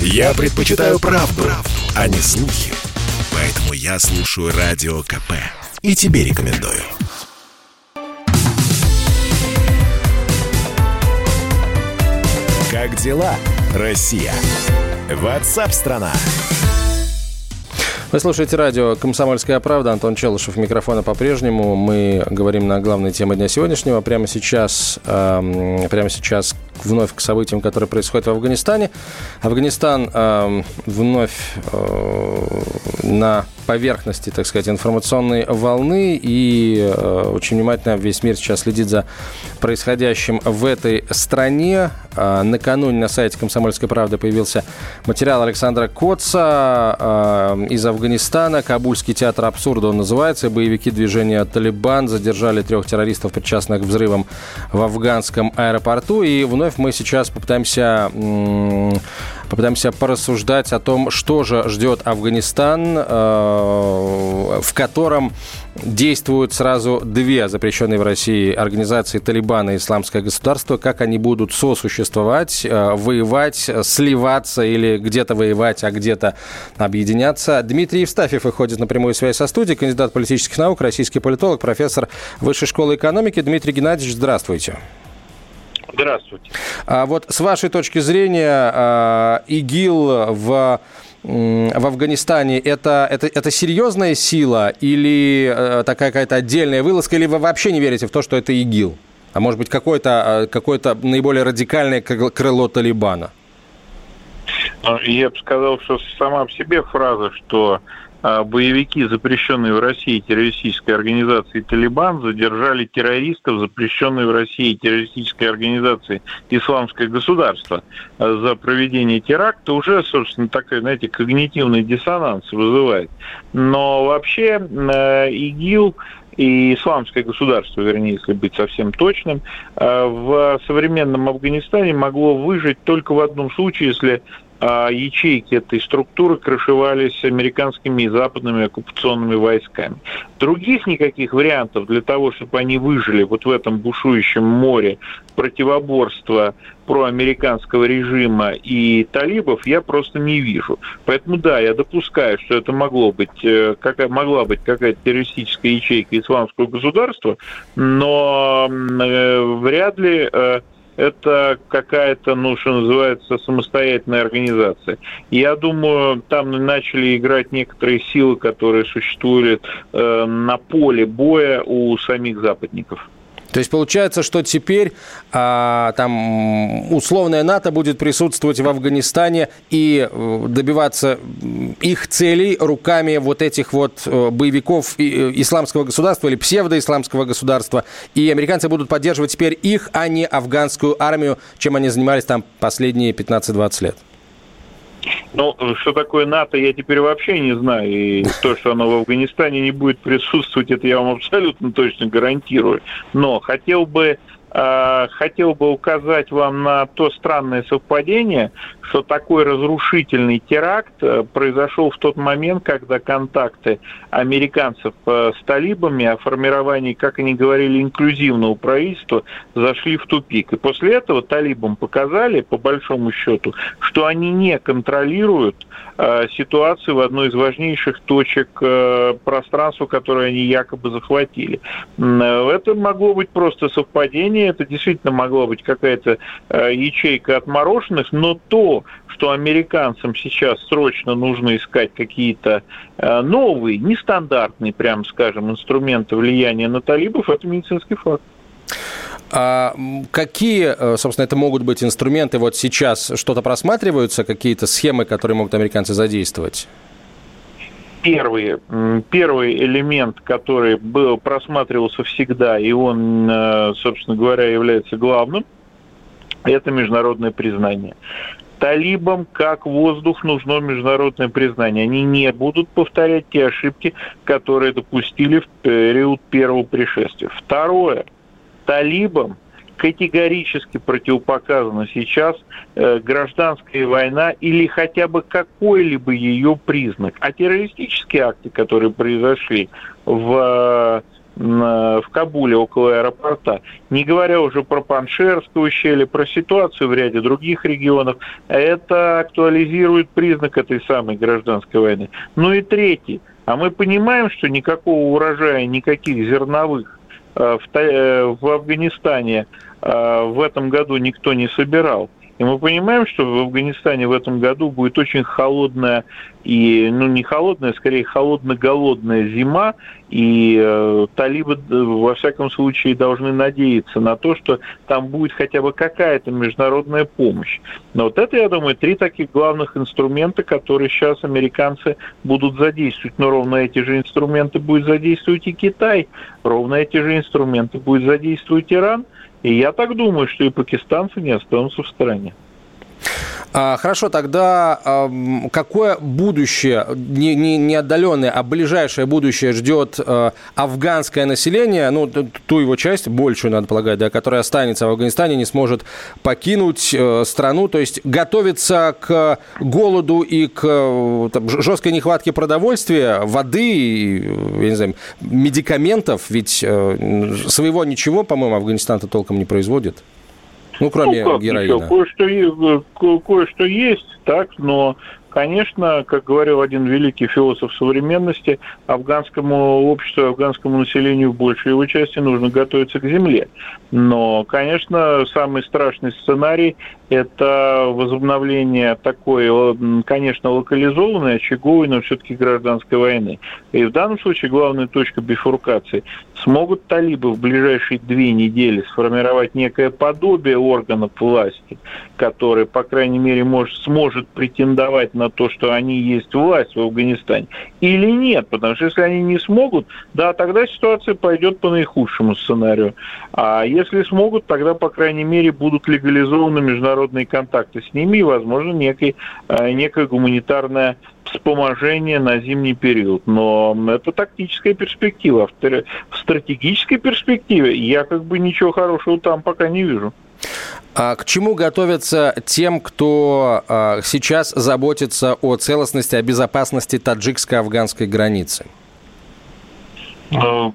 Я предпочитаю правду, правду, а не слухи. Поэтому я слушаю Радио КП. И тебе рекомендую. Как дела, Россия? Ватсап-страна! Вы слушаете радио «Комсомольская правда». Антон Челышев, микрофона по-прежнему. Мы говорим на главной теме дня сегодняшнего. Прямо сейчас, э, прямо сейчас вновь к событиям, которые происходят в Афганистане. Афганистан э, вновь э, на поверхности, так сказать, информационной волны, и э, очень внимательно весь мир сейчас следит за происходящим в этой стране. Э, накануне на сайте «Комсомольской правды» появился материал Александра Коца э, из Афганистана. Кабульский театр абсурда он называется. Боевики движения «Талибан» задержали трех террористов, причастных к взрывам в афганском аэропорту. И вновь мы сейчас попытаемся попытаемся порассуждать о том, что же ждет Афганистан, э, в котором действуют сразу две запрещенные в России организации Талибана и Исламское государство, как они будут сосуществовать, э, воевать, сливаться или где-то воевать, а где-то объединяться. Дмитрий Евстафьев выходит на прямую связь со студией, кандидат политических наук, российский политолог, профессор Высшей школы экономики. Дмитрий Геннадьевич, здравствуйте. Здравствуйте. А вот с вашей точки зрения, а, ИГИЛ в в Афганистане это, это, это серьезная сила или э, такая какая-то отдельная вылазка, или вы вообще не верите в то, что это ИГИЛ? А может быть, какое-то а, какое наиболее радикальное крыло Талибана? Я бы сказал, что сама по себе фраза, что а, боевики, запрещенные в России террористической организации «Талибан», задержали террористов, запрещенные в России террористической организации «Исламское государство» а, за проведение теракта, уже, собственно, такой, знаете, когнитивный диссонанс вызывает. Но вообще а, ИГИЛ и исламское государство, вернее, если быть совсем точным, в современном Афганистане могло выжить только в одном случае, если а ячейки этой структуры крышевались американскими и западными оккупационными войсками. Других никаких вариантов для того, чтобы они выжили вот в этом бушующем море противоборства проамериканского режима и талибов я просто не вижу. Поэтому да, я допускаю, что это могло быть, э, какая, могла быть какая-то террористическая ячейка исламского государства, но э, вряд ли э, это какая-то, ну, что называется, самостоятельная организация. Я думаю, там начали играть некоторые силы, которые существуют э, на поле боя у самих западников. То есть получается, что теперь а, там условная НАТО будет присутствовать в Афганистане и э, добиваться их целей руками вот этих вот э, боевиков э, исламского государства или псевдоисламского государства. И американцы будут поддерживать теперь их, а не афганскую армию, чем они занимались там последние 15-20 лет. Ну, что такое НАТО, я теперь вообще не знаю. И то, что оно в Афганистане не будет присутствовать, это я вам абсолютно точно гарантирую. Но хотел бы хотел бы указать вам на то странное совпадение, что такой разрушительный теракт э, произошел в тот момент, когда контакты американцев э, с талибами о формировании, как они говорили, инклюзивного правительства зашли в тупик. И после этого талибам показали, по большому счету, что они не контролируют ситуацию в одной из важнейших точек пространства, которое они якобы захватили. Это могло быть просто совпадение, это действительно могла быть какая-то э, ячейка отмороженных, но то, что американцам сейчас срочно нужно искать какие-то э, новые, нестандартные, прям скажем, инструменты влияния на талибов, это медицинский факт. А какие, э, собственно, это могут быть инструменты? Вот сейчас что-то просматриваются, какие-то схемы, которые могут американцы задействовать? Первый, первый элемент, который был, просматривался всегда, и он, э, собственно говоря, является главным, это международное признание. Талибам, как воздух, нужно международное признание. Они не будут повторять те ошибки, которые допустили в период первого пришествия. Второе. Талибам категорически противопоказана сейчас э, гражданская война или хотя бы какой-либо ее признак. А террористические акты, которые произошли в в Кабуле около аэропорта, не говоря уже про Паншерское ущелье, про ситуацию в ряде других регионов, это актуализирует признак этой самой гражданской войны. Ну и третий. А мы понимаем, что никакого урожая, никаких зерновых в, в Афганистане в этом году никто не собирал. И мы понимаем, что в Афганистане в этом году будет очень холодная и, ну, не холодная, скорее холодно-голодная зима, и э, талибы, э, во всяком случае, должны надеяться на то, что там будет хотя бы какая-то международная помощь. Но вот это, я думаю, три таких главных инструмента, которые сейчас американцы будут задействовать. Но ровно эти же инструменты будет задействовать и Китай, ровно эти же инструменты будет задействовать Иран – и я так думаю, что и пакистанцы не останутся в стороне. А, хорошо, тогда какое будущее, не, не, не отдаленное, а ближайшее будущее ждет э, афганское население, ну, ту его часть, большую, надо полагать, да, которая останется в Афганистане, не сможет покинуть э, страну, то есть готовиться к голоду и к э, там, жесткой нехватке продовольствия, воды, я не знаю, медикаментов, ведь своего ничего, по-моему, Афганистан-то толком не производит. Ну, кроме ну, героина. Кое-что, кое-что есть, так, но Конечно, как говорил один великий философ современности, афганскому обществу, афганскому населению в большей его части нужно готовиться к земле. Но, конечно, самый страшный сценарий – это возобновление такой, конечно, локализованной, очаговой, но все-таки гражданской войны. И в данном случае главная точка бифуркации – смогут талибы в ближайшие две недели сформировать некое подобие органов власти, который, по крайней мере, может, сможет претендовать на то, что они есть власть в Афганистане, или нет, потому что если они не смогут, да, тогда ситуация пойдет по наихудшему сценарию. А если смогут, тогда, по крайней мере, будут легализованы международные контакты с ними и, возможно, некий, э, некая гуманитарная вспоможение на зимний период. Но это тактическая перспектива. В стратегической перспективе я как бы ничего хорошего там пока не вижу. А к чему готовятся тем, кто а, сейчас заботится о целостности, о безопасности таджикско-афганской границы? А,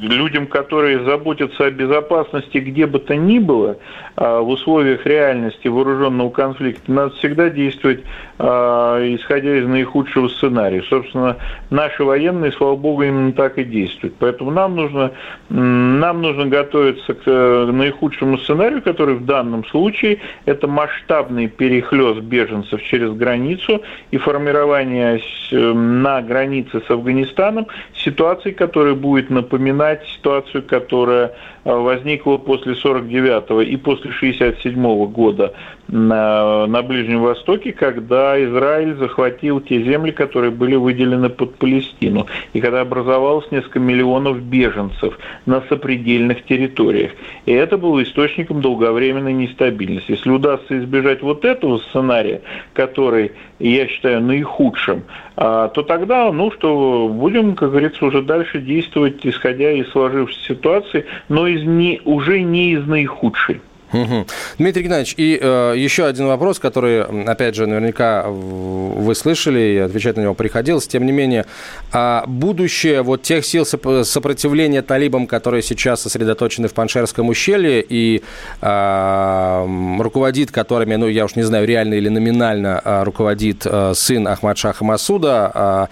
людям, которые заботятся о безопасности где бы то ни было, а, в условиях реальности вооруженного конфликта, надо всегда действовать а, исходя из наихудшего сценария. Собственно, наши военные, слава богу, именно так и действуют. Поэтому нам нужно, нам нужно готовиться к э, наихудшему сценарию, который в данном случае это масштабный перехлест беженцев через границу и формирование э, на границе с Афганистаном ситуации, которая которая будет напоминать ситуацию, которая э, возникла после 49 и после 67 года на, на Ближнем Востоке, когда Израиль захватил те земли, которые были выделены под Палестину, и когда образовалось несколько миллионов беженцев на сопредельных территориях. И это было источником долговременной нестабильности. Если удастся избежать вот этого сценария, который, я считаю, наихудшим, а, то тогда, ну что, будем, как говорится, уже дальше действовать, исходя из сложившейся ситуации, но из не, уже не из наихудшей. Угу. Дмитрий Геннадьевич, и э, еще один вопрос, который, опять же, наверняка вы слышали, и отвечать на него приходилось. Тем не менее, а будущее вот тех сил сопротивления талибам, которые сейчас сосредоточены в Паншерском ущелье и а, руководит которыми, ну, я уж не знаю, реально или номинально а, руководит а, сын Ахмад Шаха Масуда, а,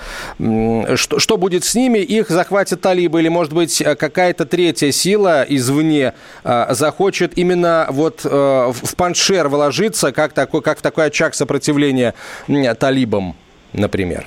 что, что будет с ними? Их захватят талибы или, может быть, какая-то третья сила извне а, захочет именно вот э, в паншер вложиться, как, такой, как в такой очаг сопротивления талибам, например?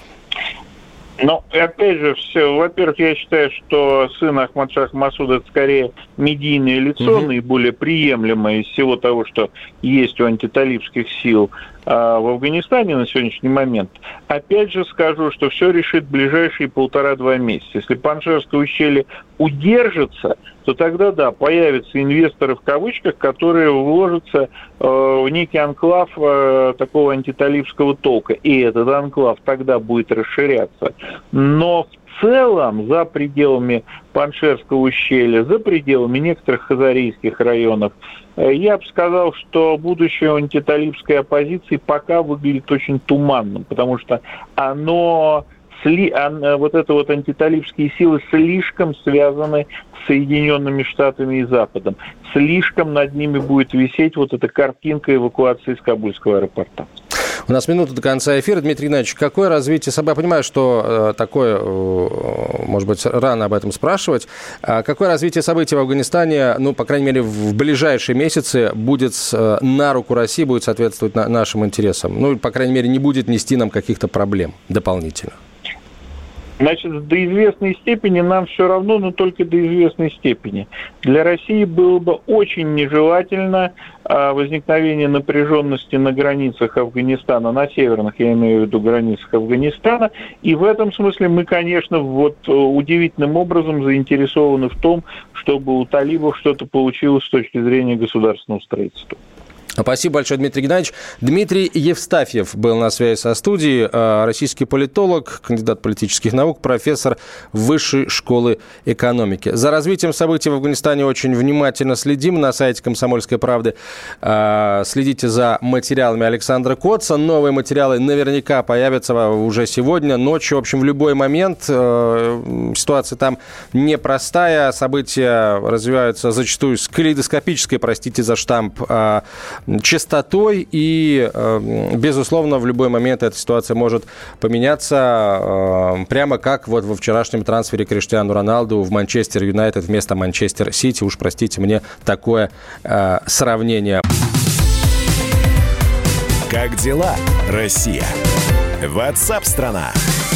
Ну, опять же, все. Во-первых, я считаю, что сын Ахмад Шах Масуда это скорее медийное лицо, угу. наиболее приемлемое из всего того, что есть у антиталибских сил а, в Афганистане на сегодняшний момент. Опять же скажу, что все решит ближайшие полтора-два месяца. Если Паншерское ущелье удержится, то тогда, да, появятся инвесторы в кавычках, которые вложатся э, в некий анклав э, такого антиталибского толка. И этот анклав тогда будет расширяться. Но в целом за пределами Паншерского ущелья, за пределами некоторых хазарийских районов, э, я бы сказал, что будущее антиталибской оппозиции пока выглядит очень туманным, потому что оно сли, а, вот это вот антиталибские силы слишком связаны с Соединенными Штатами и Западом. Слишком над ними будет висеть вот эта картинка эвакуации из Кабульского аэропорта. У нас минута до конца эфира. Дмитрий Геннадьевич, какое развитие событий? Я понимаю, что э, такое, э, может быть, рано об этом спрашивать. А какое развитие событий в Афганистане, ну, по крайней мере, в ближайшие месяцы будет э, на руку России, будет соответствовать на, нашим интересам? Ну, по крайней мере, не будет нести нам каких-то проблем дополнительно? Значит, до известной степени нам все равно, но только до известной степени. Для России было бы очень нежелательно а, возникновение напряженности на границах Афганистана, на северных, я имею в виду, границах Афганистана. И в этом смысле мы, конечно, вот э, удивительным образом заинтересованы в том, чтобы у талибов что-то получилось с точки зрения государственного строительства. Спасибо большое, Дмитрий Геннадьевич. Дмитрий Евстафьев был на связи со студией, а, российский политолог, кандидат политических наук, профессор Высшей школы экономики. За развитием событий в Афганистане очень внимательно следим на сайте «Комсомольской правды». А, следите за материалами Александра Коца. Новые материалы наверняка появятся уже сегодня, ночью, в общем, в любой момент. А, ситуация там непростая, события развиваются зачастую с калейдоскопической, простите за штамп, частотой, и, э, безусловно, в любой момент эта ситуация может поменяться, э, прямо как вот во вчерашнем трансфере Криштиану Роналду в Манчестер Юнайтед вместо Манчестер Сити. Уж простите мне такое э, сравнение. Как дела, Россия? Ватсап-страна! страна